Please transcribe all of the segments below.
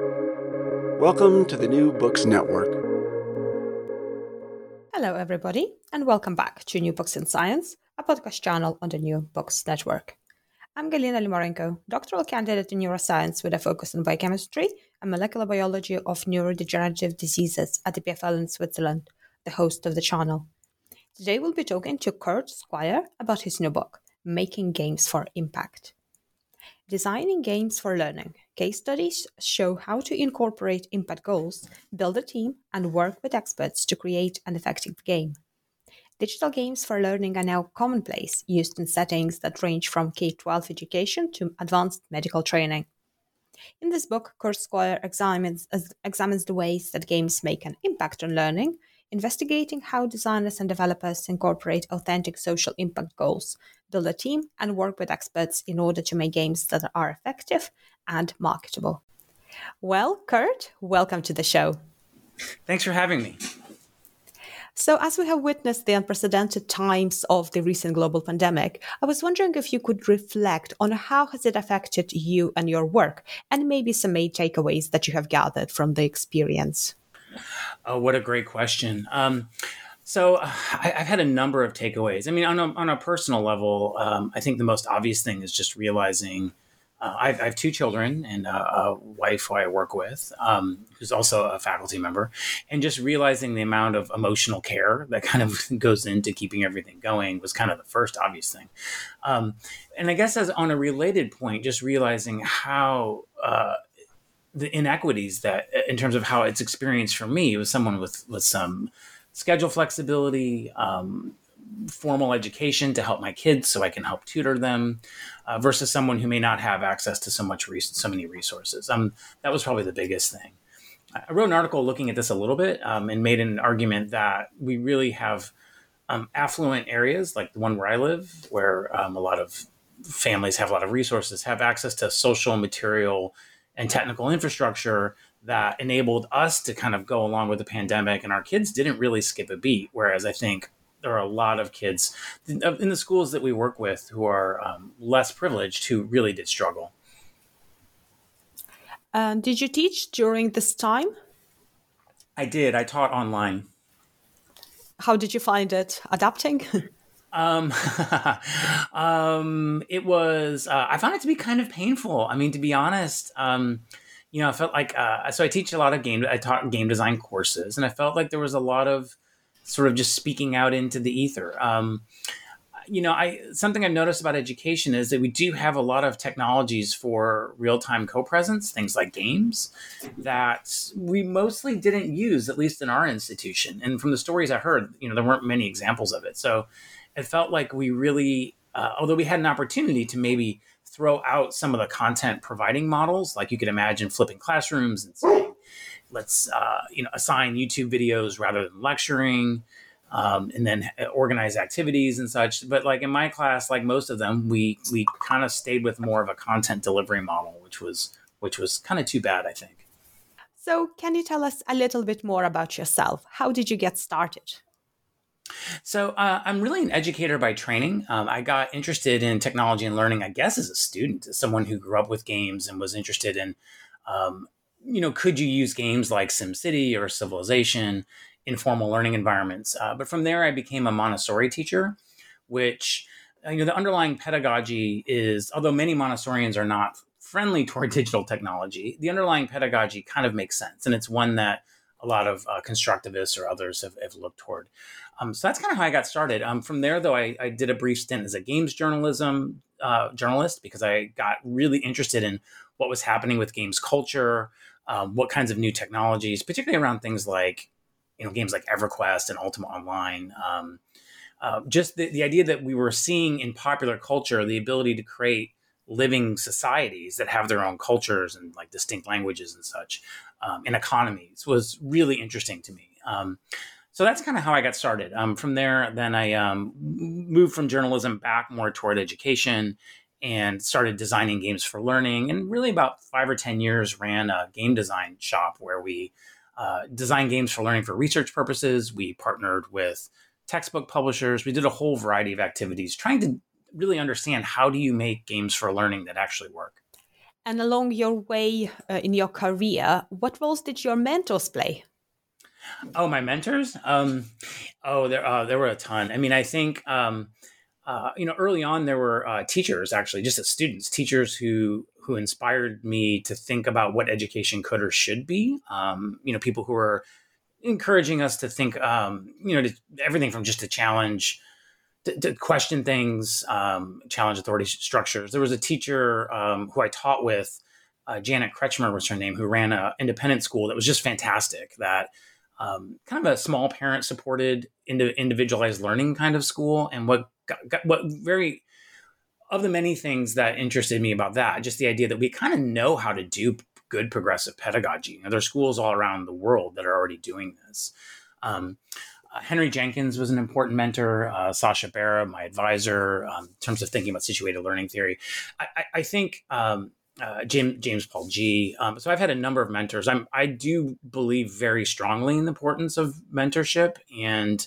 Welcome to the New Books Network. Hello, everybody, and welcome back to New Books in Science, a podcast channel on the New Books Network. I'm Galina Limorenko, doctoral candidate in neuroscience with a focus on biochemistry and molecular biology of neurodegenerative diseases at the EPFL in Switzerland, the host of the channel. Today we'll be talking to Kurt Squire about his new book, Making Games for Impact. Designing games for learning. Case studies show how to incorporate impact goals, build a team, and work with experts to create an effective game. Digital games for learning are now commonplace, used in settings that range from K 12 education to advanced medical training. In this book, Squire examines, examines the ways that games make an impact on learning investigating how designers and developers incorporate authentic social impact goals, build a team, and work with experts in order to make games that are effective and marketable. Well, Kurt, welcome to the show. Thanks for having me. So, as we have witnessed the unprecedented times of the recent global pandemic, I was wondering if you could reflect on how has it affected you and your work, and maybe some main takeaways that you have gathered from the experience. Oh, what a great question. Um, so I, have had a number of takeaways. I mean, on a, on a personal level, um, I think the most obvious thing is just realizing uh, I've, I have two children and a, a wife who I work with, um, who's also a faculty member, and just realizing the amount of emotional care that kind of goes into keeping everything going was kind of the first obvious thing. Um, and I guess as on a related point, just realizing how uh, the inequities that in terms of how it's experienced for me was someone with with some schedule flexibility um, formal education to help my kids so i can help tutor them uh, versus someone who may not have access to so much so many resources. Um, that was probably the biggest thing. I wrote an article looking at this a little bit um, and made an argument that we really have um, affluent areas like the one where i live where um, a lot of families have a lot of resources have access to social material and technical infrastructure that enabled us to kind of go along with the pandemic and our kids didn't really skip a beat whereas i think there are a lot of kids in the schools that we work with who are um, less privileged who really did struggle. Um, did you teach during this time? I did. I taught online. How did you find it adapting? Um, um, it was, uh, I found it to be kind of painful. I mean, to be honest, um, you know, I felt like, uh, so I teach a lot of game, I taught game design courses and I felt like there was a lot of sort of just speaking out into the ether. Um, you know, I something I've noticed about education is that we do have a lot of technologies for real-time co-presence, things like games, that we mostly didn't use, at least in our institution. And from the stories I heard, you know, there weren't many examples of it. So it felt like we really, uh, although we had an opportunity to maybe throw out some of the content providing models, like you could imagine flipping classrooms and saying, let's uh, you know assign YouTube videos rather than lecturing. Um, and then organize activities and such. But like in my class, like most of them, we we kind of stayed with more of a content delivery model, which was which was kind of too bad, I think. So, can you tell us a little bit more about yourself? How did you get started? So uh, I'm really an educator by training. Um, I got interested in technology and learning, I guess, as a student, as someone who grew up with games and was interested in, um, you know, could you use games like SimCity or Civilization in formal learning environments? Uh, but from there, I became a Montessori teacher, which uh, you know the underlying pedagogy is, although many Montessorians are not friendly toward digital technology, the underlying pedagogy kind of makes sense, and it's one that a lot of uh, constructivists or others have, have looked toward. Um, so that's kind of how I got started. Um, from there, though, I, I, did a brief stint as a games journalism uh, journalist because I got really interested in what was happening with games culture, um, what kinds of new technologies, particularly around things like you know games like EverQuest and Ultima Online. Um, uh, just the, the idea that we were seeing in popular culture the ability to create living societies that have their own cultures and like distinct languages and such um, economies was really interesting to me. Um, so that's kind of how I got started. Um, from there, then I um, moved from journalism back more toward education and started designing games for learning. And really, about five or 10 years, ran a game design shop where we uh, design games for learning for research purposes. We partnered with textbook publishers. We did a whole variety of activities trying to really understand how do you make games for learning that actually work. And along your way uh, in your career, what roles did your mentors play? Oh, my mentors? Um, oh, there uh, there were a ton. I mean, I think um, uh, you know early on there were uh, teachers actually, just as students, teachers who who inspired me to think about what education could or should be. Um, you know, people who were encouraging us to think, um, you know, to, everything from just to challenge to, to question things, um, challenge authority structures. There was a teacher um, who I taught with, uh, Janet Kretschmer was her name, who ran an independent school that was just fantastic. That um, kind of a small parent supported individualized learning kind of school. And what got, got, what very of the many things that interested me about that, just the idea that we kind of know how to do good progressive pedagogy. You know, there are schools all around the world that are already doing this. Um, Henry Jenkins was an important mentor. Uh, Sasha Barab, my advisor, um, in terms of thinking about situated learning theory. I, I, I think um, uh, James, James Paul Gee. Um, so I've had a number of mentors. I'm, I do believe very strongly in the importance of mentorship and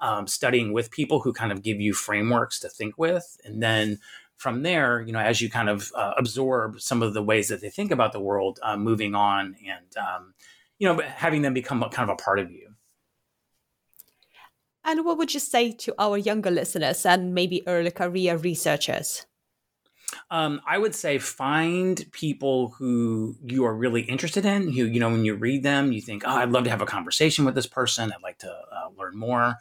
um, studying with people who kind of give you frameworks to think with, and then from there, you know, as you kind of uh, absorb some of the ways that they think about the world, uh, moving on and um, you know having them become kind of a part of you. And what would you say to our younger listeners and maybe early career researchers? Um, I would say find people who you are really interested in, who, you know, when you read them, you think, oh, I'd love to have a conversation with this person. I'd like to uh, learn more.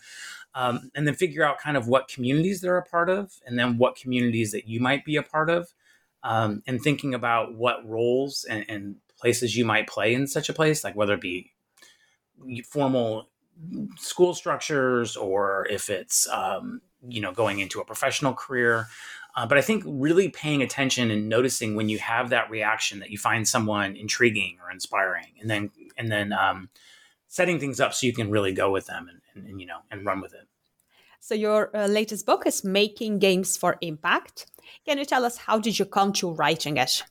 Um, and then figure out kind of what communities they're a part of, and then what communities that you might be a part of, um, and thinking about what roles and, and places you might play in such a place, like whether it be formal school structures or if it's um, you know going into a professional career. Uh, but i think really paying attention and noticing when you have that reaction that you find someone intriguing or inspiring and then and then um, setting things up so you can really go with them and, and, and you know and run with it. So your uh, latest book is making games for impact. Can you tell us how did you come to writing it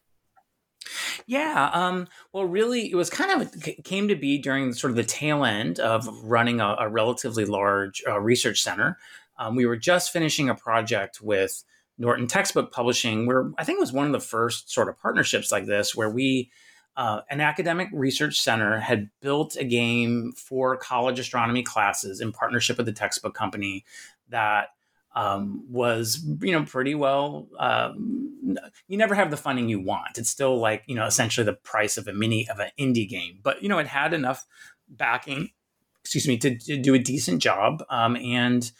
yeah. Um, well, really, it was kind of came to be during sort of the tail end of running a, a relatively large uh, research center. Um, we were just finishing a project with Norton Textbook Publishing, where I think it was one of the first sort of partnerships like this, where we, uh, an academic research center, had built a game for college astronomy classes in partnership with the textbook company that um, was you know pretty well. Um, you never have the funding you want. It's still like you know essentially the price of a mini of an indie game, but you know it had enough backing. Excuse me to, to do a decent job, um, and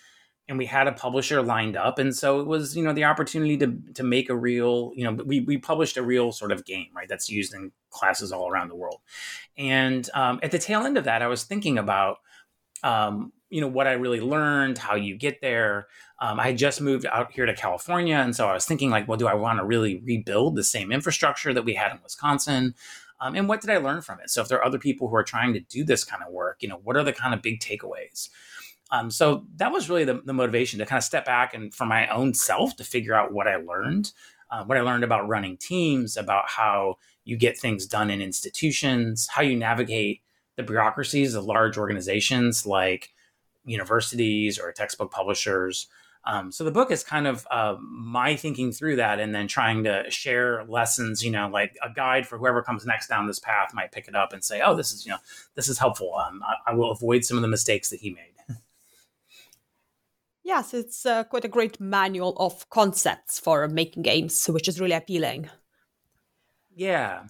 and we had a publisher lined up, and so it was you know the opportunity to to make a real you know we we published a real sort of game right that's used in classes all around the world, and um, at the tail end of that, I was thinking about um, you know what I really learned, how you get there. Um, I just moved out here to California, and so I was thinking like, well, do I want to really rebuild the same infrastructure that we had in Wisconsin? Um, and what did I learn from it? So if there are other people who are trying to do this kind of work, you know, what are the kind of big takeaways? Um, so that was really the, the, motivation to kind of step back and for my own self to figure out what I learned, uh, what I learned about running teams, about how you get things done in institutions, how you navigate the bureaucracies of large organizations like universities or textbook publishers. Um, so the book is kind of uh, my thinking through that and then trying to share lessons, you know, like a guide for whoever comes next down this path might pick it up and say, oh, this is, you know, this is helpful. Um, I, I, will avoid some of the mistakes that he made. yes, it's uh, quite a great manual of concepts for making games, which is really appealing. Yeah.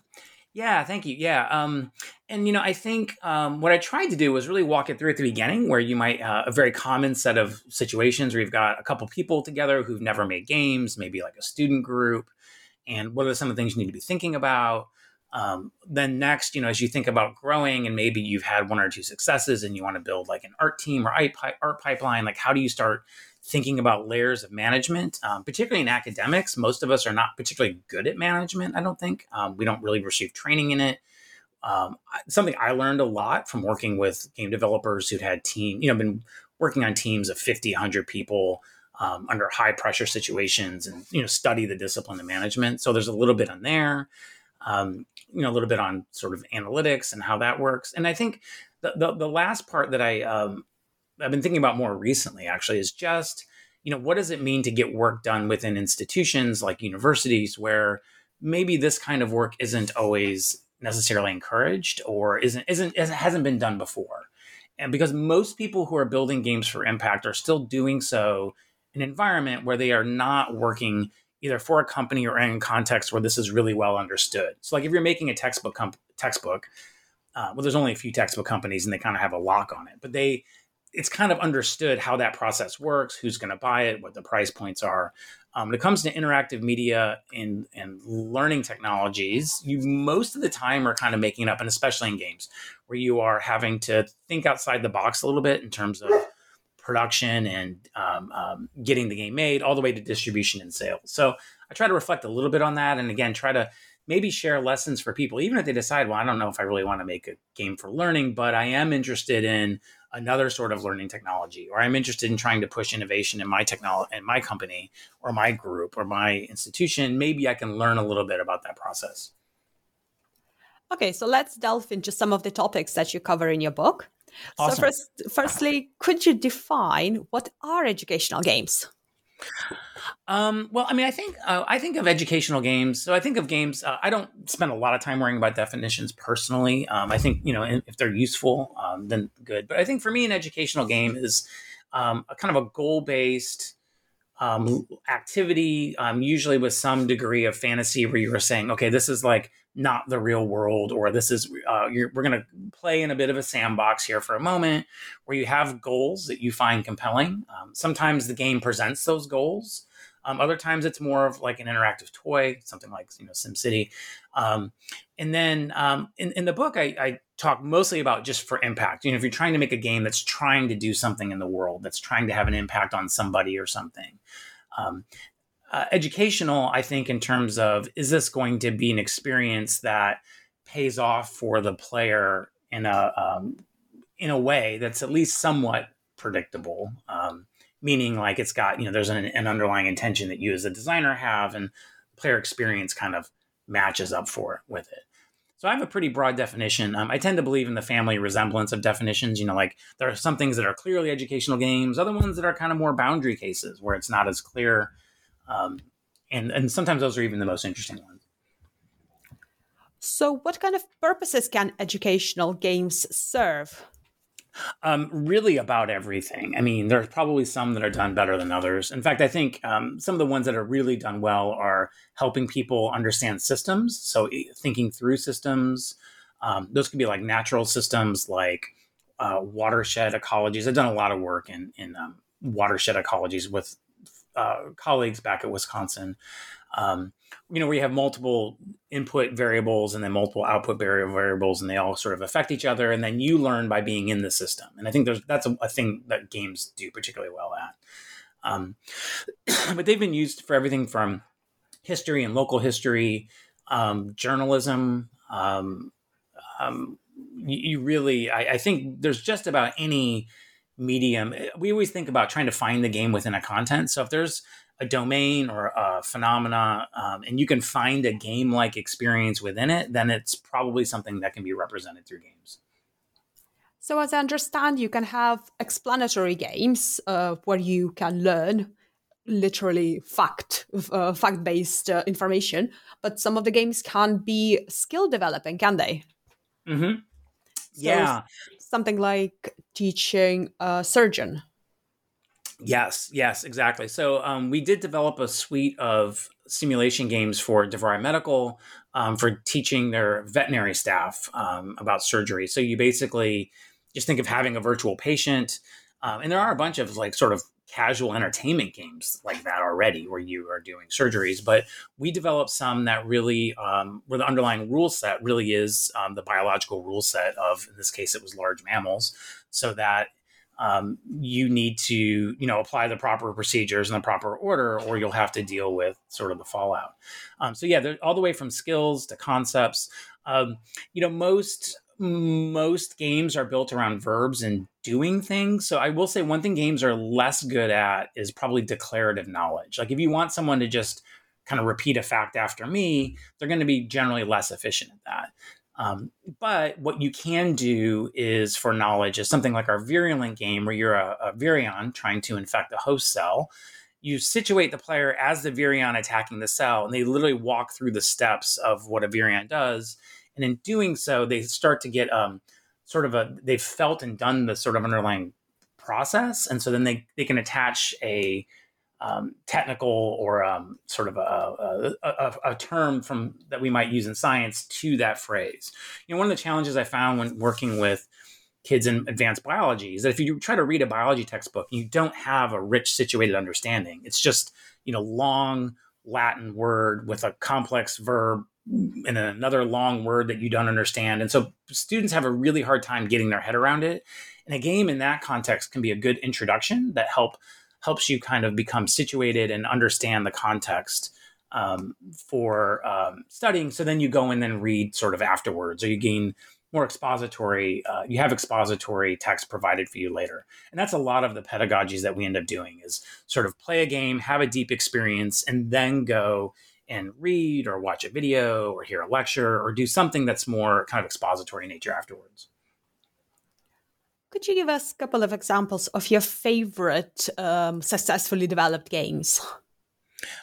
Yeah, thank you. Yeah, um, and you know, I think um, what I tried to do was really walk it through at the beginning, where you might uh, a very common set of situations where you've got a couple people together who've never made games, maybe like a student group, and what are some of the things you need to be thinking about. Um, then next, you know, as you think about growing, and maybe you've had one or two successes, and you want to build like an art team or art pipeline, like how do you start thinking about layers of management, um, particularly in academics. Most of us are not particularly good at management, I don't think. Um, we don't really receive training in it. Um, something I learned a lot from working with game developers who'd had team, you know, been working on teams of 50, 100 people um, under high pressure situations and, you know, study the discipline of management. So there's a little bit on there, um, you know, a little bit on sort of analytics and how that works. And I think the, the, the last part that I, um, I've been thinking about more recently actually is just, you know, what does it mean to get work done within institutions like universities where maybe this kind of work isn't always necessarily encouraged or isn't isn't hasn't been done before? And because most people who are building games for impact are still doing so in an environment where they are not working either for a company or in context where this is really well understood. So like if you're making a textbook comp- textbook uh, well there's only a few textbook companies and they kind of have a lock on it but they it's kind of understood how that process works who's going to buy it what the price points are um, when it comes to interactive media and, and learning technologies, you most of the time are kind of making it up, and especially in games, where you are having to think outside the box a little bit in terms of production and um, um, getting the game made, all the way to distribution and sales. So I try to reflect a little bit on that, and again, try to maybe share lessons for people, even if they decide, well, I don't know if I really want to make a game for learning, but I am interested in another sort of learning technology or i'm interested in trying to push innovation in my technology in my company or my group or my institution maybe i can learn a little bit about that process. Okay so let's delve into some of the topics that you cover in your book. Awesome. so first firstly could you define what are educational games um, well, I mean, I think uh, I think of educational games. So I think of games. Uh, I don't spend a lot of time worrying about definitions personally. Um, I think you know if they're useful, um, then good. But I think for me, an educational game is um, a kind of a goal based um, activity, um, usually with some degree of fantasy, where you are saying, okay, this is like not the real world, or this is uh, we're going to play in a bit of a sandbox here for a moment, where you have goals that you find compelling. Um, sometimes the game presents those goals. Um, other times it's more of like an interactive toy, something like you know SimCity. Um, and then um, in, in the book, I, I, talk mostly about just for impact. You know, if you're trying to make a game that's trying to do something in the world, that's trying to have an impact on somebody or something. Um, uh, educational, I think, in terms of is this going to be an experience that pays off for the player in a um, in a way that's at least somewhat predictable. Um, meaning like it's got you know there's an, an underlying intention that you as a designer have and player experience kind of matches up for it with it. So i have a pretty broad definition. Um, i tend to believe in the family resemblance of definitions. You know like there are some things that are clearly educational games other ones that are kind of more boundary cases where it's not as clear um, and and sometimes those are even the most interesting ones so what kind of purposes can educational games serve um, really about everything. I mean, there's probably some that are done better than others. In fact, I think um, some of the ones that are really done well are helping people understand systems. So, thinking through systems. Um, those could be like natural systems, like uh, watershed ecologies. I've done a lot of work in in um, watershed ecologies with uh, colleagues back at Wisconsin. Um, you know, we have multiple input variables and then multiple output variables, and they all sort of affect each other, and then you learn by being in the system. And I think there's that's a, a thing that games do particularly well at. Um, but they've been used for everything from history and local history, um, journalism. Um, um you, you, really, I, I think there's just about any medium. We always think about trying to find the game within a content. So if there's a domain or a phenomena um, and you can find a game like experience within it, then it's probably something that can be represented through games. So, as I understand, you can have explanatory games uh, where you can learn literally fact uh, fact based uh, information, but some of the games can be skill developing, can they? Mm-hmm. Yeah, something like teaching a surgeon Yes, yes, exactly. So um, we did develop a suite of simulation games for DeVry Medical um, for teaching their veterinary staff um, about surgery. So you basically just think of having a virtual patient, um, and there are a bunch of like sort of casual entertainment games like that already where you are doing surgeries. But we developed some that really, um, where the underlying rule set really is um, the biological rule set of, in this case, it was large mammals, so that um, you need to you know apply the proper procedures in the proper order or you'll have to deal with sort of the fallout um, so yeah all the way from skills to concepts um, you know most most games are built around verbs and doing things so i will say one thing games are less good at is probably declarative knowledge like if you want someone to just kind of repeat a fact after me they're going to be generally less efficient at that um, but what you can do is for knowledge is something like our virulent game where you're a, a virion trying to infect a host cell. you situate the player as the virion attacking the cell, and they literally walk through the steps of what a virion does. And in doing so, they start to get um, sort of a they've felt and done the sort of underlying process, and so then they they can attach a um, technical or um, sort of a, a, a, a, term from that we might use in science to that phrase. You know, one of the challenges I found when working with kids in advanced biology is that if you try to read a biology textbook, you don't have a rich situated understanding. It's just you know long Latin word with a complex verb and another long word that you don't understand. And so students have a really hard time getting their head around it. And a game in that context can be a good introduction that help helps you kind of become situated and understand the context um, for um, studying. So then you go and then read sort of afterwards, or you gain more expository. Uh, you have expository text provided for you later, and that's a lot of the pedagogies that we end up doing is sort of play a game, have a deep experience, and then go and read or watch a video or hear a lecture or do something that's more kind of expository nature afterwards. Could you give us a couple of examples of your favorite um, successfully developed games?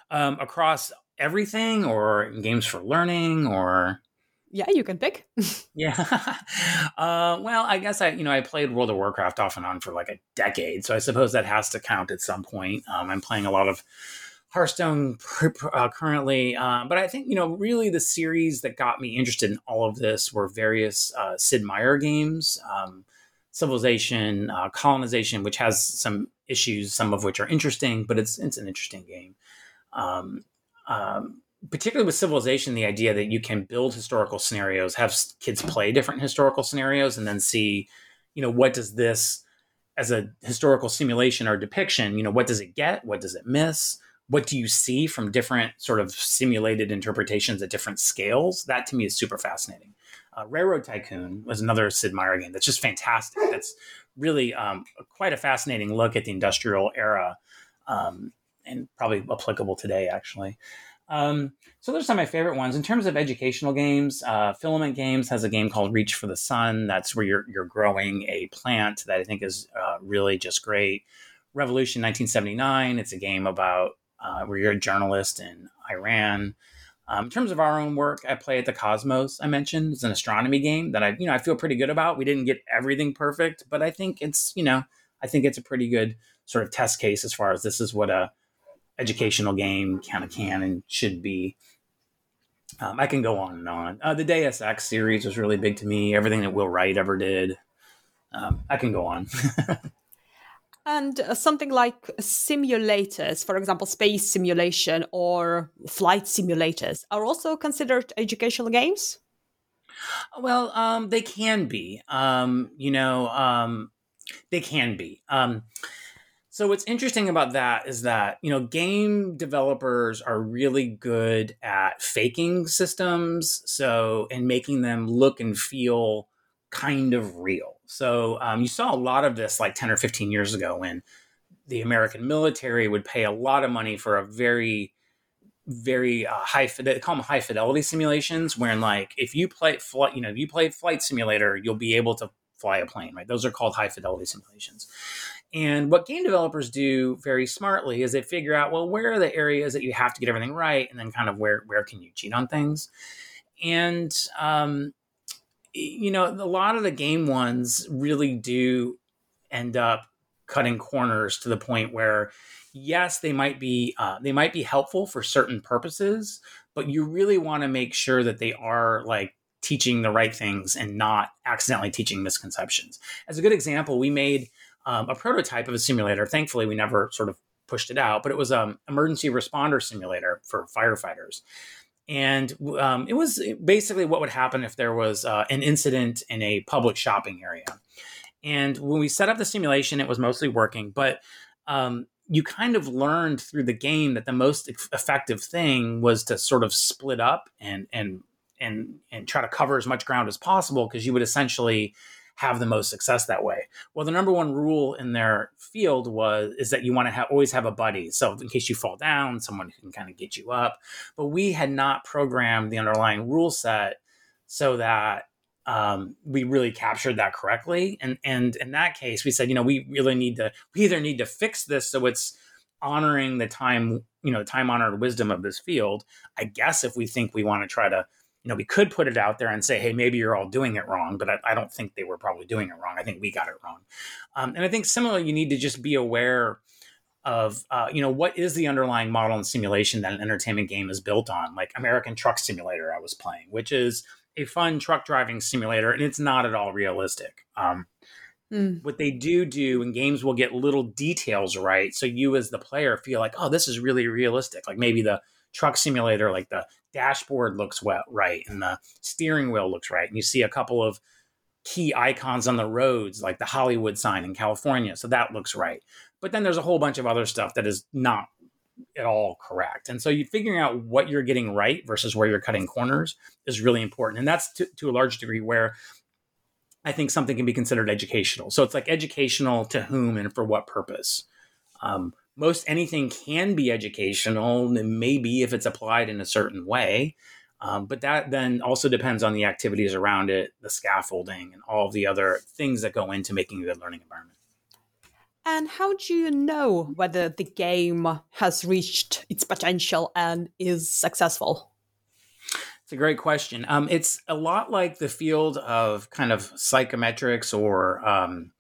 Um, across everything, or games for learning, or yeah, you can pick. yeah. Uh, well, I guess I, you know, I played World of Warcraft off and on for like a decade, so I suppose that has to count at some point. Um, I'm playing a lot of Hearthstone uh, currently, uh, but I think you know, really, the series that got me interested in all of this were various uh, Sid Meier games. Um, civilization, uh, colonization, which has some issues, some of which are interesting, but it's it's an interesting game. Um, um, particularly with civilization, the idea that you can build historical scenarios, have kids play different historical scenarios, and then see, you know, what does this as a historical simulation or depiction, you know, what does it get? What does it miss? What do you see from different sort of simulated interpretations at different scales? That to me is super fascinating. Uh, Railroad Tycoon was another Sid Meier game that's just fantastic. That's really um, quite a fascinating look at the industrial era um, and probably applicable today, actually. Um, so those are some of my favorite ones. In terms of educational games, uh, Filament Games has a game called Reach for the Sun. That's where you're, you're growing a plant that I think is uh, really just great. Revolution 1979, it's a game about uh, where you're a journalist in Iran. Um, in terms of our own work, At Play in the Cosmos. I mentioned it's an astronomy game that I, you know, I feel pretty good about. We didn't get everything perfect, but I think it's, you know, I think it's a pretty good sort of test case as far as this is what a educational game kind of can and should be. Um, I can go on and on. Uh, the Deus Ex series was really big to me. Everything that Will Wright ever did. Um, I can go on. And uh, something like simulators, for example, space simulation or flight simulators, are also considered educational games? Well, um, they can be. Um, you know, um, they can be. Um, so what's interesting about that is that you know game developers are really good at faking systems, so and making them look and feel kind of real. So um, you saw a lot of this like 10 or 15 years ago when the American military would pay a lot of money for a very, very uh, high, they call them high fidelity simulations, where like if you play you know, if you play flight simulator, you'll be able to fly a plane, right? Those are called high fidelity simulations. And what game developers do very smartly is they figure out, well, where are the areas that you have to get everything right, and then kind of where where can you cheat on things. And um, you know, a lot of the game ones really do end up cutting corners to the point where, yes, they might be uh, they might be helpful for certain purposes, but you really want to make sure that they are like teaching the right things and not accidentally teaching misconceptions. As a good example, we made um, a prototype of a simulator. Thankfully, we never sort of pushed it out, but it was an um, emergency responder simulator for firefighters and um, it was basically what would happen if there was uh, an incident in a public shopping area. And when we set up the simulation, it was mostly working, but um, you kind of learned through the game that the most effective thing was to sort of split up and and and and try to cover as much ground as possible because you would essentially have the most success that way. Well, the number one rule in their field was is that you want to always have a buddy. So in case you fall down, someone can kind of get you up. But we had not programmed the underlying rule set so that um, we really captured that correctly. And and in that case, we said, you know, we really need to we either need to fix this so it's honoring the time, you know, time honored wisdom of this field. I guess if we think we want to try to, you know, we could put it out there and say, hey, maybe you're all doing it wrong, but I, I don't think they were probably doing it wrong. I think we got it wrong. Um, and I think similarly, you need to just be aware of uh, you know what is the underlying model and simulation that an entertainment game is built on like american truck simulator i was playing which is a fun truck driving simulator and it's not at all realistic um, mm. what they do do in games will get little details right so you as the player feel like oh this is really realistic like maybe the truck simulator like the dashboard looks well right and the steering wheel looks right and you see a couple of key icons on the roads like the hollywood sign in california so that looks right but then there's a whole bunch of other stuff that is not at all correct. And so you figuring out what you're getting right versus where you're cutting corners is really important. And that's to, to a large degree where I think something can be considered educational. So it's like educational to whom and for what purpose. Um, most anything can be educational, maybe if it's applied in a certain way. Um, but that then also depends on the activities around it, the scaffolding, and all of the other things that go into making a good learning environment. And how do you know whether the game has reached its potential and is successful? It's a great question. Um, it's a lot like the field of kind of psychometrics or um,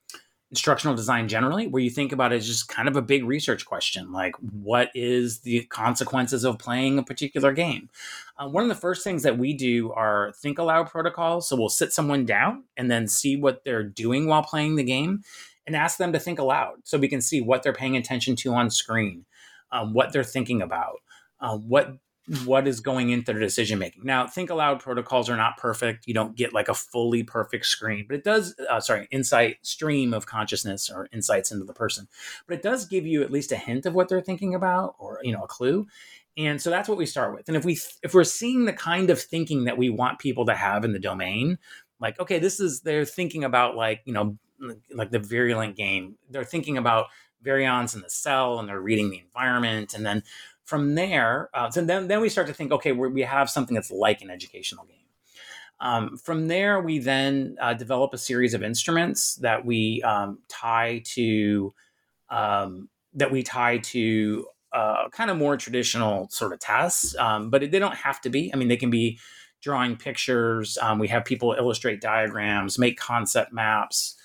instructional design generally, where you think about it as just kind of a big research question like, what is the consequences of playing a particular game? Uh, one of the first things that we do are think aloud protocols. So we'll sit someone down and then see what they're doing while playing the game and ask them to think aloud so we can see what they're paying attention to on screen, um, what they're thinking about, uh, what what is going into their decision making. Now, think aloud protocols are not perfect. You don't get like a fully perfect screen, but it does, uh, sorry, insight stream of consciousness or insights into the person. But it does give you at least a hint of what they're thinking about or, you know, a clue. And so that's what we start with. And if we if we're seeing the kind of thinking that we want people to have in the domain, like okay, this is they're thinking about like, you know, like the virulent game. They're thinking about virions in the cell and they're reading the environment. And then from there, uh, so then, then we start to think, okay, we have something that's like an educational game. Um, from there, we then uh, develop a series of instruments that we um, tie to um, that we tie to uh, kind of more traditional sort of tests, um, but they don't have to be. I mean, they can be drawing pictures. Um, we have people illustrate diagrams, make concept maps,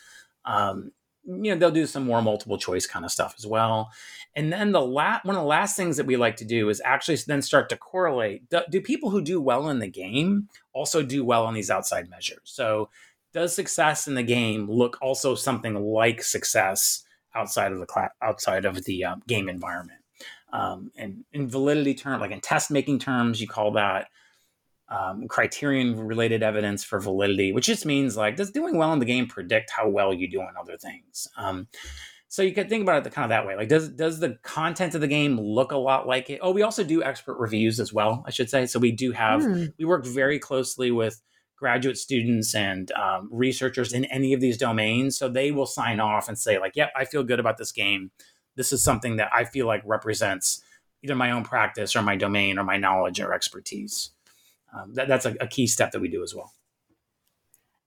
um, you know, they'll do some more multiple choice kind of stuff as well. And then the last one of the last things that we like to do is actually then start to correlate. Do, do people who do well in the game also do well on these outside measures? So does success in the game look also something like success outside of the class, outside of the uh, game environment? Um, and in validity terms, like in test making terms, you call that um, criterion related evidence for validity, which just means like, does doing well in the game predict how well you do on other things? Um, so you could think about it kind of that way. Like, does does the content of the game look a lot like it? Oh, we also do expert reviews as well, I should say. So we do have mm. we work very closely with graduate students and um, researchers in any of these domains. So they will sign off and say like, "Yep, I feel good about this game. This is something that I feel like represents either my own practice or my domain or my knowledge or expertise." Um, that, that's a, a, key step that we do as well.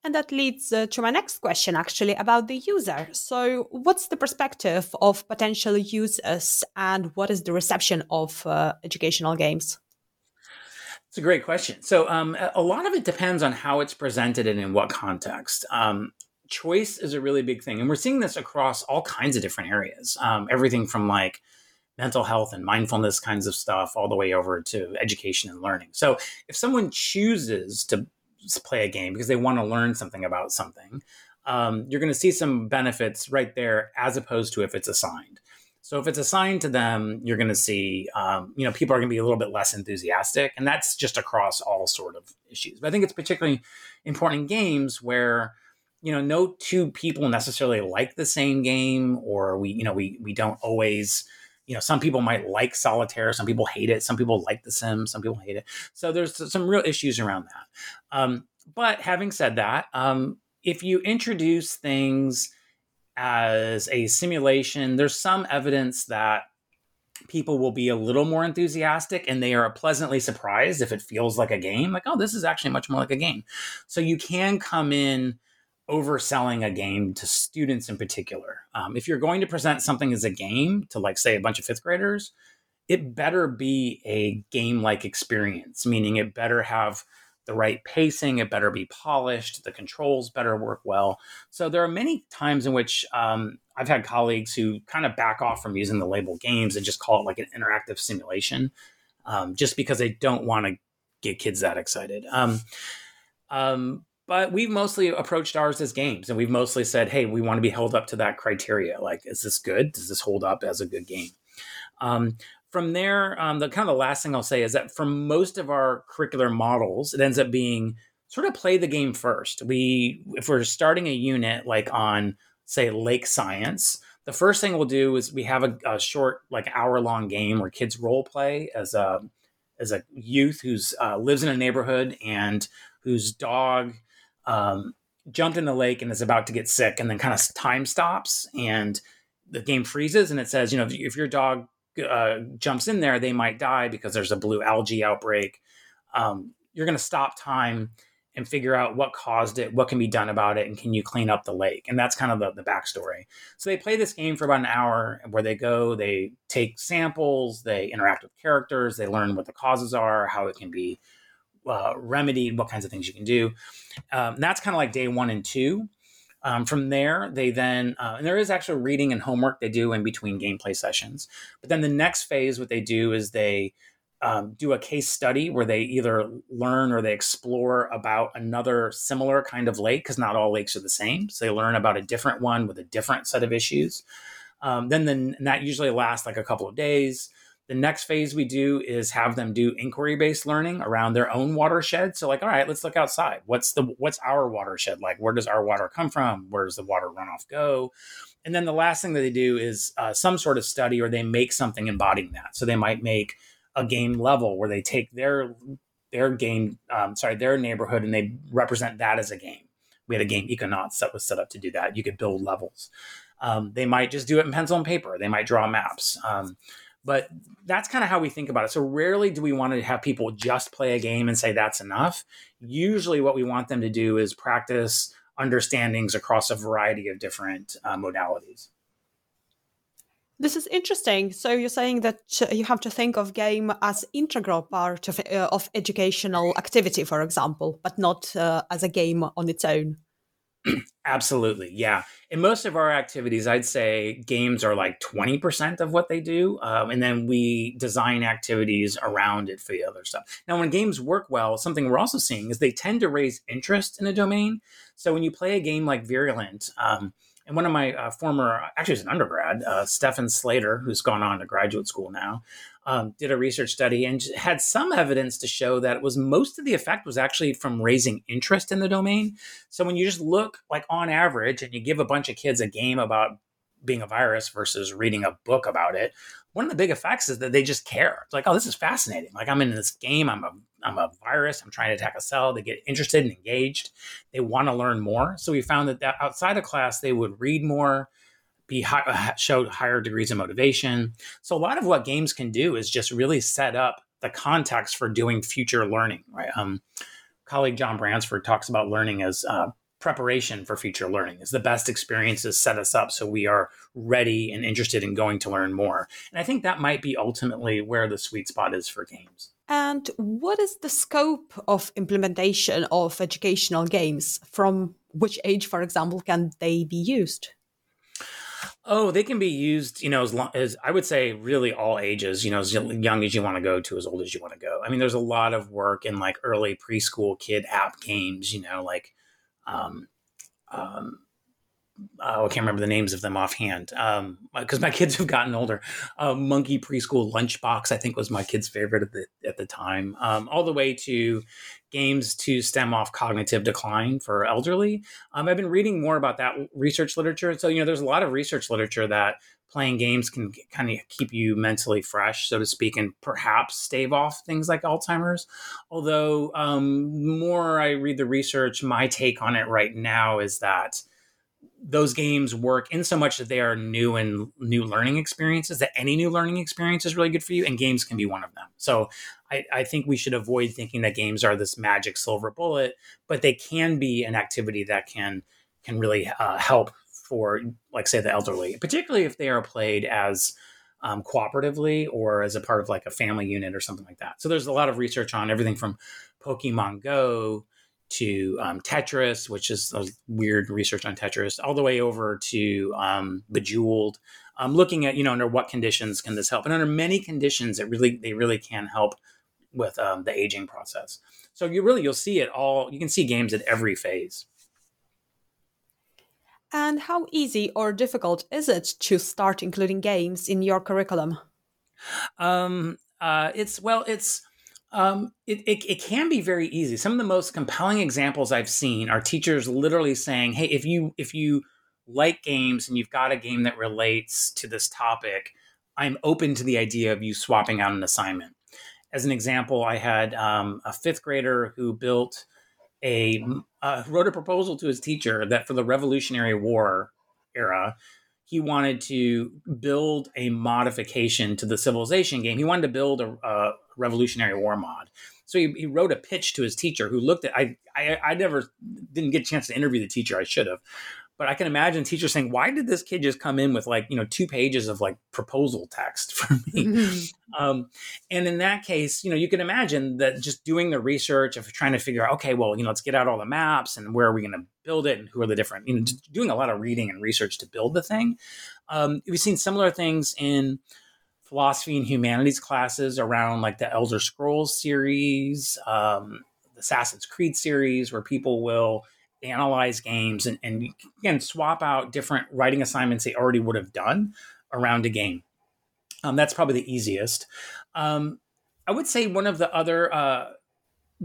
And that leads uh, to my next question, actually, about the user. So, what's the perspective of potential users, and what is the reception of uh, educational games? It's a great question. So, um, a lot of it depends on how it's presented and in what context. Um, choice is a really big thing, and we're seeing this across all kinds of different areas. Um, everything from like mental health and mindfulness kinds of stuff all the way over to education and learning. So if someone chooses to play a game because they want to learn something about something, um, you're going to see some benefits right there as opposed to if it's assigned. So if it's assigned to them, you're going to see, um, you know, people are going to be a little bit less enthusiastic, and that's just across all sort of issues. But I think it's particularly important in games where, you know, no two people necessarily like the same game, or we, you know, we we don't always you know some people might like solitaire some people hate it some people like the sims some people hate it. So there's some real issues around that. Um, but having said that um, if you introduce things as a simulation there's some evidence that people will be a little more enthusiastic and they are pleasantly surprised if it feels like a game like oh this is actually much more like a game. So you can come in overselling a game to students in particular. Um, if you're going to present something as a game to, like, say, a bunch of fifth graders, it better be a game like experience, meaning it better have the right pacing, it better be polished, the controls better work well. So there are many times in which um, I've had colleagues who kind of back off from using the label games and just call it like an interactive simulation, um, just because they don't want to get kids that excited. Um, um, but we've mostly approached ours as games, and we've mostly said, "Hey, we want to be held up to that criteria. Like, is this good? Does this hold up as a good game?" Um, from there, um, the kind of the last thing I'll say is that for most of our curricular models, it ends up being sort of play the game first. We, if we're starting a unit like on, say, lake science, the first thing we'll do is we have a, a short, like hour long game where kids role play as a as a youth who's uh, lives in a neighborhood and whose dog um, jumped in the lake and is about to get sick, and then kind of time stops and the game freezes and it says, you know, if, your dog uh, jumps in there, they might die because there's a blue algae outbreak. Um, you're going to stop time and figure out what caused it, what can be done about it, and can you clean up the lake? And that's kind of the, the backstory. So they play this game for about an hour where they go, they take samples, they interact with characters, they learn what the causes are, how it can be uh, remedied, what kinds of things you can do. Um, that's kind of like day one and two. Um, from there, they then, uh, and there is actually reading and homework they do in between gameplay sessions. But then the next phase, what they do is they um, do a case study where they either learn or they explore about another similar kind of lake, because not all lakes are the same. So they learn about a different one with a different set of issues. Um, then, then that usually lasts like a couple of days. The next phase we do is have them do inquiry based learning around their own watershed. So like, all right, let's look outside. What's the what's our watershed like? Where does our water come from? Where does the water runoff go? And then the last thing that they do is uh, some sort of study, or they make something embodying that. So they might make a game level where they take their their game, um, sorry, their neighborhood, and they represent that as a game. We had a game Econauts that was set up to do that. You could build levels. Um, they might just do it in pencil and paper. They might draw maps. Um, but that's kind of how we think about it. So rarely do we want to have people just play a game and say that's enough. Usually, what we want them to do is practice understandings across a variety of different uh, modalities. This is interesting. So you're saying that you have to think of game as integral part of, uh, of educational activity, for example, but not uh, as a game on its own. Absolutely. Yeah. In most of our activities, I'd say games are like 20% of what they do. Um, and then we design activities around it for the other stuff. Now, when games work well, something we're also seeing is they tend to raise interest in a domain. So when you play a game like Virulent, um, and one of my uh, former, actually, as an undergrad, uh, Stefan Slater, who's gone on to graduate school now, um, did a research study and had some evidence to show that it was most of the effect was actually from raising interest in the domain. So when you just look like on average and you give a bunch of kids a game about being a virus versus reading a book about it, one of the big effects is that they just care. It's like, oh, this is fascinating. Like I'm in this game. I'm a I'm a virus. I'm trying to attack a cell. They get interested and engaged. They want to learn more. So we found that, that outside of class, they would read more, be high, uh, show higher degrees of motivation. So a lot of what games can do is just really set up the context for doing future learning. Right. Um, colleague John Bransford talks about learning as uh, preparation for future learning is the best experiences set us up so we are ready and interested in going to learn more and i think that might be ultimately where the sweet spot is for games and what is the scope of implementation of educational games from which age for example can they be used Oh, they can be used, you know, as long as I would say really all ages, you know, as young as you want to go to as old as you want to go. I mean, there's a lot of work in like early preschool kid app games, you know, like um, um, oh, I can't remember the names of them offhand because um, my kids have gotten older. Uh, Monkey Preschool Lunchbox, I think, was my kid's favorite at the at the time. Um, all the way to games to stem off cognitive decline for elderly. Um, I've been reading more about that research literature. So you know, there's a lot of research literature that playing games can kind of keep you mentally fresh, so to speak, and perhaps stave off things like Alzheimer's. Although, um, more I read the research, my take on it right now is that those games work in so much that they are new and new learning experiences that any new learning experience is really good for you and games can be one of them so I, I, think we should avoid thinking that games are this magic silver bullet but they can be an activity that can can really uh, help for, like, say, the elderly, particularly if they are played as um, cooperatively or as a part of like a family unit or something like that. So there's a lot of research on everything from Pokemon Go to um, Tetris, which is a weird research on Tetris, all the way over to um, Bejeweled, um, looking at you know under what conditions can this help, and under many conditions, it really they really can help with um, the aging process. So you really you'll see it all. You can see games at every phase. And how easy or difficult is it to start including games in your curriculum? Um, uh, it's well, it's um, it, it, it can be very easy. Some of the most compelling examples I've seen are teachers literally saying, "Hey, if you if you like games and you've got a game that relates to this topic, I'm open to the idea of you swapping out an assignment." As an example, I had um, a fifth grader who built a uh, wrote a proposal to his teacher that for the Revolutionary War era, he wanted to build a modification to the Civilization game. He wanted to build a, a Revolutionary War mod. So he, he, wrote a pitch to his teacher, who looked at. I, I I never didn't get a chance to interview the teacher. I should have, but I can imagine teachers saying, "Why did this kid just come in with like you know two pages of like proposal text for me?" Mm-hmm. Um, and in that case, you know, you can imagine that just doing the research of trying to figure out, okay, well, you know, let's get out all the maps and where are we going to build it and who are the different, you know, doing a lot of reading and research to build the thing. Um, we've seen similar things in philosophy and humanities classes around like the Elder Scrolls series, um, the Assassin's Creed series, where people will analyze games and, and again swap out different writing assignments they already would have done around a game. Um, that's probably the easiest. Um, I would say one of the other uh,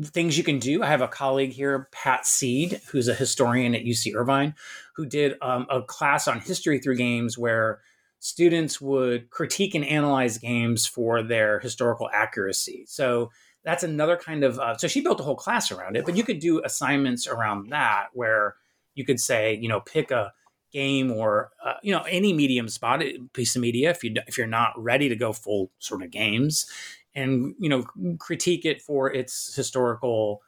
things you can do. I have a colleague here, Pat Seed, who's a historian at UC Irvine, who did um, a class on history through games where students would critique and analyze games for their historical accuracy. So that's another kind of uh, so she built a whole class around it but you could do assignments around that where you could say you know pick a game or uh, you know any medium spot piece of media if you if you're not ready to go full sort of games and you know critique it for its historical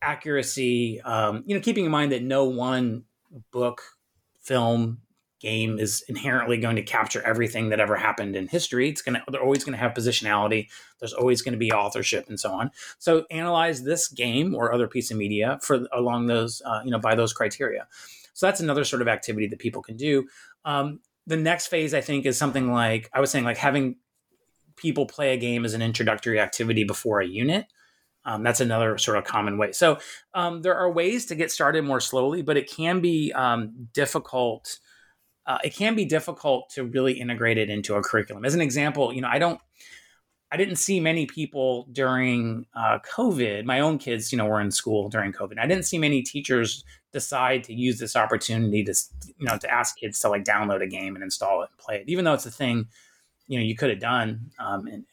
accuracy um, you know keeping in mind that no one book film game is inherently going to capture everything that ever happened in history. It's going to they're always going to have positionality. There's always going to be authorship and so on. So analyze this game or other piece of media for along those uh, you know by those criteria. So that's another sort of activity that people can do. Um, the next phase I think is something like I was saying like having people play a game as an introductory activity before a unit. Um, that's another sort of common way. So um, there are ways to get started more slowly, but it can be um, difficult uh, it can be difficult to really integrate it into a curriculum. As an example, you know, I don't, I didn't see many people during uh, COVID. My own kids, you know, were in school during COVID. I didn't see many teachers decide to use this opportunity to, you know, to ask kids to like download a game and install it and play it, even though it's a thing, you know, you could have done. Um, and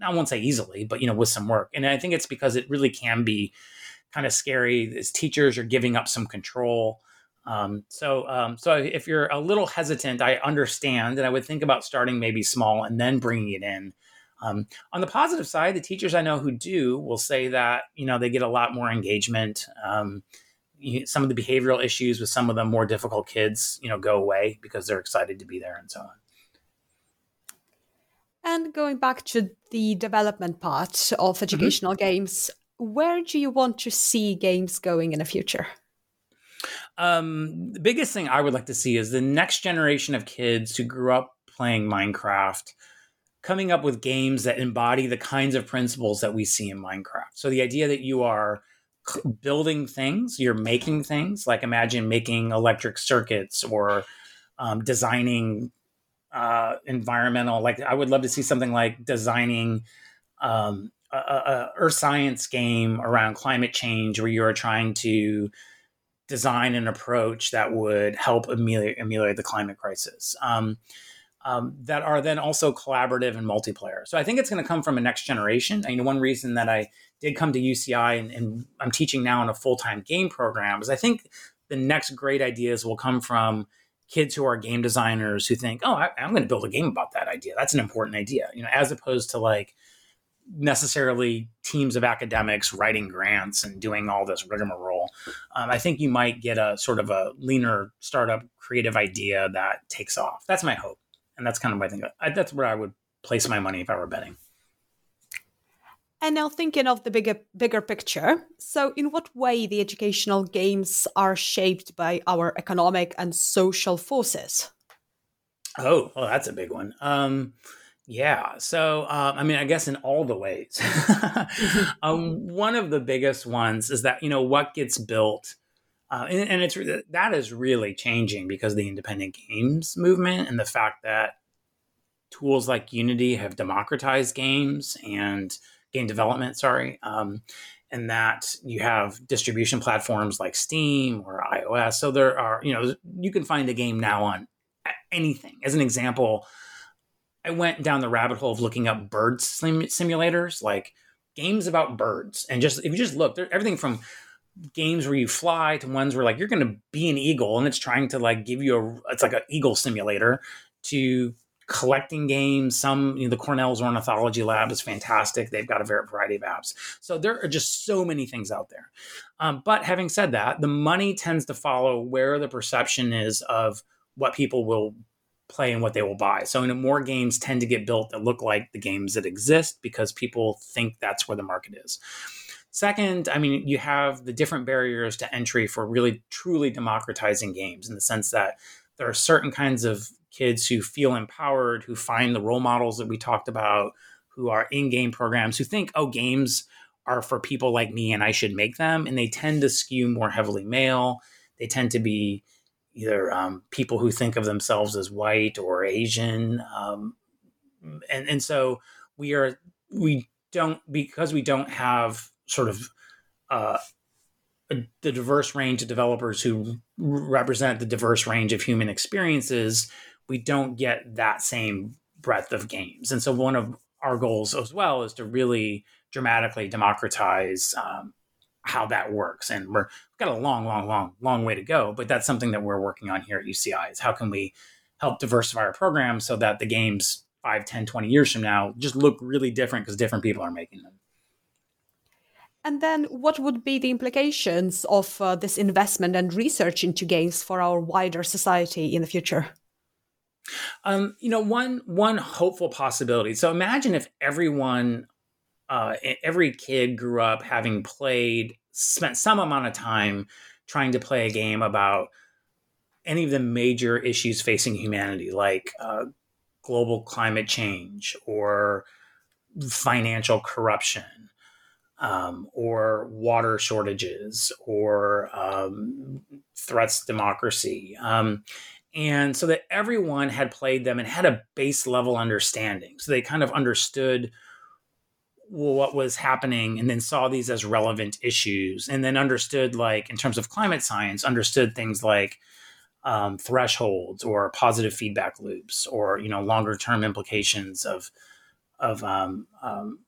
I won't say easily, but you know, with some work. And I think it's because it really can be kind of scary as teachers are giving up some control. Um, so, um, so if you're a little hesitant, I understand, and I would think about starting maybe small and then bringing it in. Um, on the positive side, the teachers I know who do will say that you know they get a lot more engagement. Um, you, some of the behavioral issues with some of the more difficult kids, you know, go away because they're excited to be there and so on. And going back to the development part of mm-hmm. educational mm-hmm. games, where do you want to see games going in the future? Um, the biggest thing I would like to see is the next generation of kids who grew up playing Minecraft coming up with games that embody the kinds of principles that we see in Minecraft. So the idea that you are building things, you're making things, like imagine making electric circuits or um, designing uh, environmental. Like I would love to see something like designing um, a, a earth science game around climate change, where you are trying to design an approach that would help ameliorate, ameliorate the climate crisis. Um, um, that are then also collaborative and multiplayer. So I think it's going to come from a next generation. I mean, one reason that I did come to UCI and, and I'm teaching now in a full time game program is I think the next great ideas will come from kids who are game designers who think, oh, I, am going to build a game about that idea. That's an important idea, you know, as opposed to like necessarily teams of academics writing grants and doing all this rigmarole. Um, I think you might get a sort of a leaner startup creative idea that takes off. That's my hope, and that's kind of my thing. I, that's where I would place my money if I were betting. And now thinking of the bigger bigger picture. So in what way the educational games are shaped by our economic and social forces? Oh, well, that's a big one. Um, yeah. So, uh, I mean, I guess in all the ways. um, one of the biggest ones is that, you know, what gets built. Uh, and, and, it's that is really changing because of the independent games movement and the fact that tools like Unity have democratized games and game development, sorry, um, and that you have distribution platforms like Steam or iOS. So there are, you know, you can find a game now on anything. As an example, I went down the rabbit hole of looking up bird sim- simulators, like games about birds, and just if you just look, everything from games where you fly to ones where like you're going to be an eagle and it's trying to like give you a it's like an eagle simulator to collecting games. Some, you know, the Cornell's Ornithology Lab is fantastic. They've got a variety of apps. So there are just so many things out there. Um, but having said that, the money tends to follow where the perception is of what people will play and what they will buy. So, you know, more games tend to get built that look like the games that exist because people think that's where the market is. Second, I mean, you have the different barriers to entry for really truly democratizing games in the sense that there are certain kinds of kids who feel empowered, who find the role models that we talked about, who are in game programs, who think, oh, games are for people like me and I should make them. And they tend to skew more heavily male. They tend to be either um, people who think of themselves as white or Asian. Um, and, and so we are, we don't, because we don't have sort of uh, the diverse range of developers who represent the diverse range of human experiences, we don't get that same breadth of games. And so one of our goals as well is to really dramatically democratize um, how that works. And we're, we've got a long, long, long, long way to go, but that's something that we're working on here at UCI is how can we help diversify our program so that the games 5, 10, 20 years from now just look really different because different people are making them. And then, what would be the implications of uh, this investment and research into games for our wider society in the future? Um, you know, one one hopeful possibility. So imagine if everyone, uh, every kid grew up having played, spent some amount of time trying to play a game about any of the major issues facing humanity, like uh, global climate change or financial corruption. Um, or water shortages, or um, threats to democracy. Um, and so that everyone had played them and had a base level understanding so they kind of understood what was happening and then saw these as relevant issues and then understood like in terms of climate science understood things like um, thresholds or positive feedback loops or you know longer term implications of of um, um,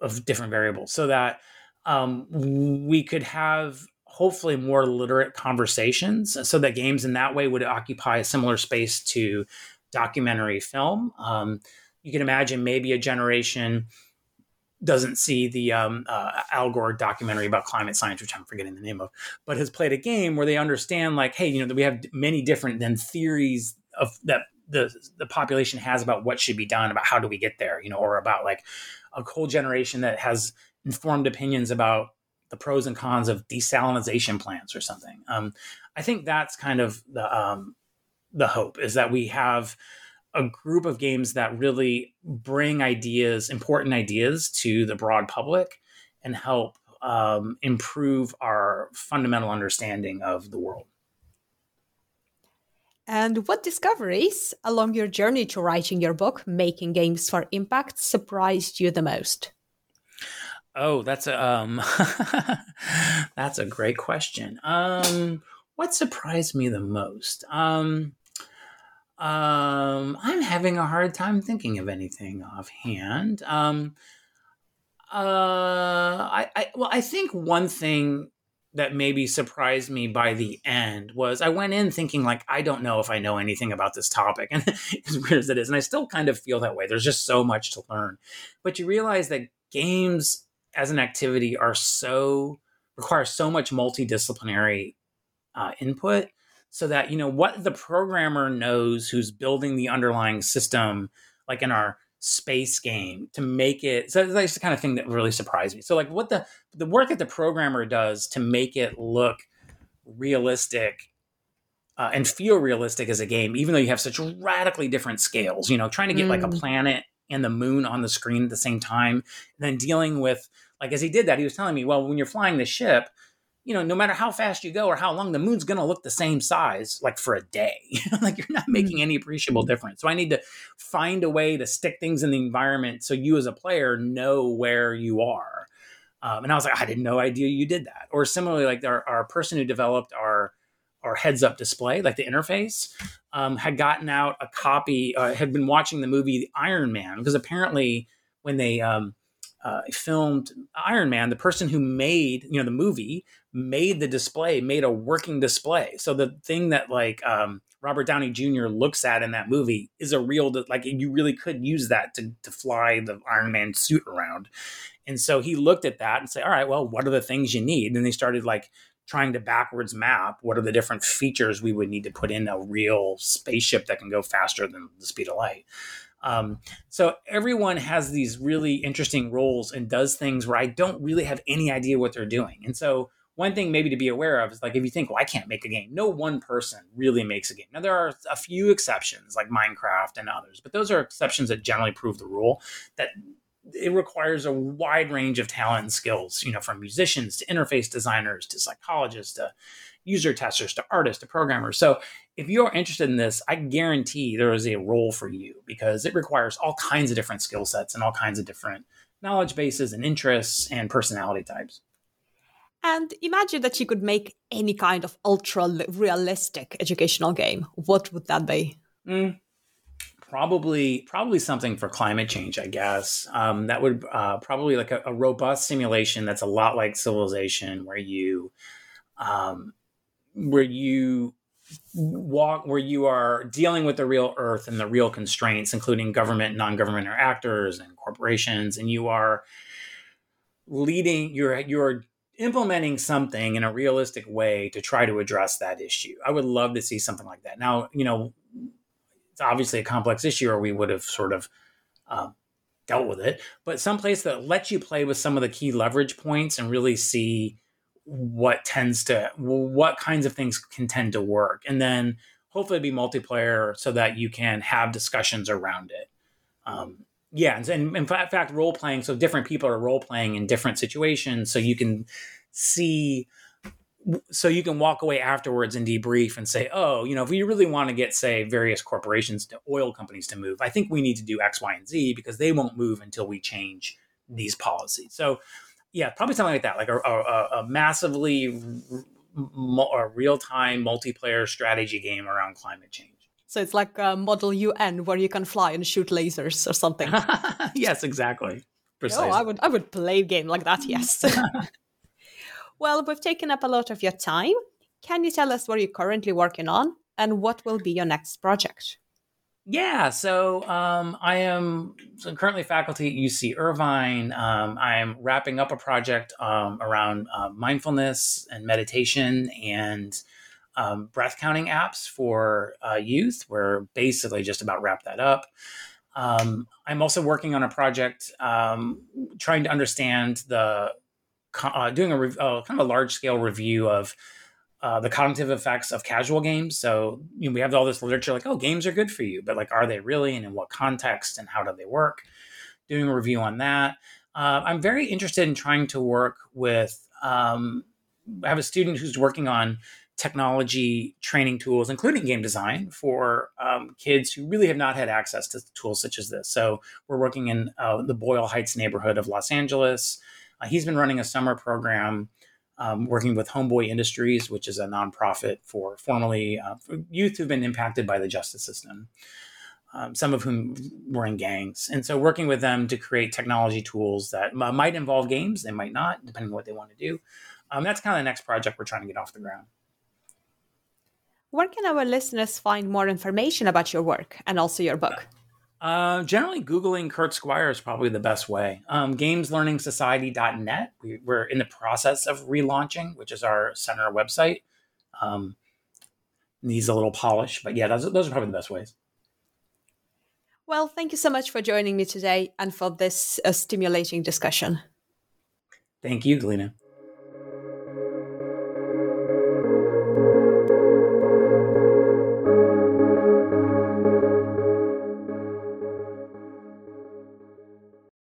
of different variables so that um, we could have hopefully more literate conversations so that games in that way would occupy a similar space to documentary film. Um, you can imagine maybe a generation doesn't see the um, uh, Al Gore documentary about climate science, which I'm forgetting the name of, but has played a game where they understand, like, hey, you know, that we have many different than theories of that the the population has about what should be done, about how do we get there, you know, or about like a whole generation that has informed opinions about the pros and cons of desalination plants or something. Um, I think that's kind of the um, the hope is that we have a group of games that really bring ideas, important ideas, to the broad public and help um, improve our fundamental understanding of the world. And what discoveries along your journey to writing your book, Making Games for Impact, surprised you the most? Oh, that's a um, that's a great question. Um, what surprised me the most? Um, um, I'm having a hard time thinking of anything offhand. Um, uh, I, I well, I think one thing that maybe surprised me by the end was I went in thinking like I don't know if I know anything about this topic, and as weird as it is, and I still kind of feel that way. There's just so much to learn, but you realize that games as an activity are so requires so much multidisciplinary uh, input so that you know what the programmer knows who's building the underlying system like in our space game to make it so that's the kind of thing that really surprised me so like what the the work that the programmer does to make it look realistic uh, and feel realistic as a game even though you have such radically different scales you know trying to get mm. like a mm. planet and the moon on the screen at the same time and then dealing with like as he did that he was telling me well when you're flying the ship you know, no matter how fast you go or how long, the moon's going to look the same size like for a day. like you're not making mm. any appreciable difference. So I need to find a way to stick things in the environment so you as a player know where you are. Um, and I was like, I had no idea you did that. Or similarly, like our, our person who developed our our heads up display, like the interface, um, had gotten out a copy, uh, had been watching the movie Iron Man because apparently when they um, uh, filmed Iron Man, the person who made you know the movie made the display, made a working display. So the thing that like um, Robert Downey Jr. looks at in that movie is a real like you really could use that to to fly the Iron Man suit around. And so he looked at that and said, "All right, well, what are the things you need?" And they started like trying to backwards map what are the different features we would need to put in a real spaceship that can go faster than the speed of light. Um, so everyone has these really interesting roles and does things where I don't really have any idea what they're doing. And so one thing maybe to be aware of is like if you think, well, I can't make a game, no one person really makes a game. Now there are a few exceptions like Minecraft and others, but those are exceptions that generally prove the rule that it requires a wide range of talent and skills, you know, from musicians to interface designers to psychologists to user testers to artists to programmers. So if you're interested in this, I guarantee there is a role for you because it requires all kinds of different skill sets and all kinds of different knowledge bases and interests and personality types. And imagine that you could make any kind of ultra realistic educational game. What would that be? Mm, probably, probably something for climate change. I guess um, that would uh, probably like a, a, robust simulation that's a lot like Civilization, where you, um, where you walk where you are dealing with the real earth and the real constraints including government non-government actors and corporations and you are leading you're you're implementing something in a realistic way to try to address that issue. I would love to see something like that. Now you know it's obviously a complex issue or we would have sort of uh, dealt with it but someplace that lets you play with some of the key leverage points and really see what tends to what kinds of things can tend to work and then hopefully be multiplayer so that you can have discussions around it. Um, yeah and, and in fact role playing so different people are role playing in different situations so you can see so you can walk away afterwards and debrief and say oh you know if we really want to get say various corporations to oil companies to move i think we need to do x y and z because they won't move until we change these policies so yeah, probably something like that, like a, a, a massively real time multiplayer strategy game around climate change. So it's like a Model UN where you can fly and shoot lasers or something. yes, exactly. Precisely. Oh, I would I would play a game like that. Yes. well, we've taken up a lot of your time. Can you tell us what you're currently working on and what will be your next project? Yeah, so um, I am so currently faculty at UC Irvine. Um, I'm wrapping up a project um, around uh, mindfulness and meditation and um, breath counting apps for uh, youth. We're basically just about wrap that up. Um, I'm also working on a project um, trying to understand the uh, doing a uh, kind of a large scale review of uh, the cognitive effects of casual games. So you know, we have all this literature like, oh, games are good for you, but like, are they really, and in what context, and how do they work? Doing a review on that. Uh, I'm very interested in trying to work with. Um, I have a student who's working on technology training tools, including game design, for um, kids who really have not had access to tools such as this. So we're working in uh, the Boyle Heights neighborhood of Los Angeles. Uh, he's been running a summer program um, working with Homeboy Industries, which is a nonprofit for formerly uh, for youth who've been impacted by the justice system, um, some of whom were in gangs. And so, working with them to create technology tools that m- might involve games, they might not, depending on what they want to do. Um, that's kind of the next project we're trying to get off the ground. Where can our listeners find more information about your work and also your book? Uh, generally, Googling Kurt Squire is probably the best way. Um, GamesLearningSociety.net, we, we're in the process of relaunching, which is our center website. Um, needs a little polish, but yeah, those, those are probably the best ways. Well, thank you so much for joining me today and for this uh, stimulating discussion. Thank you, Galina.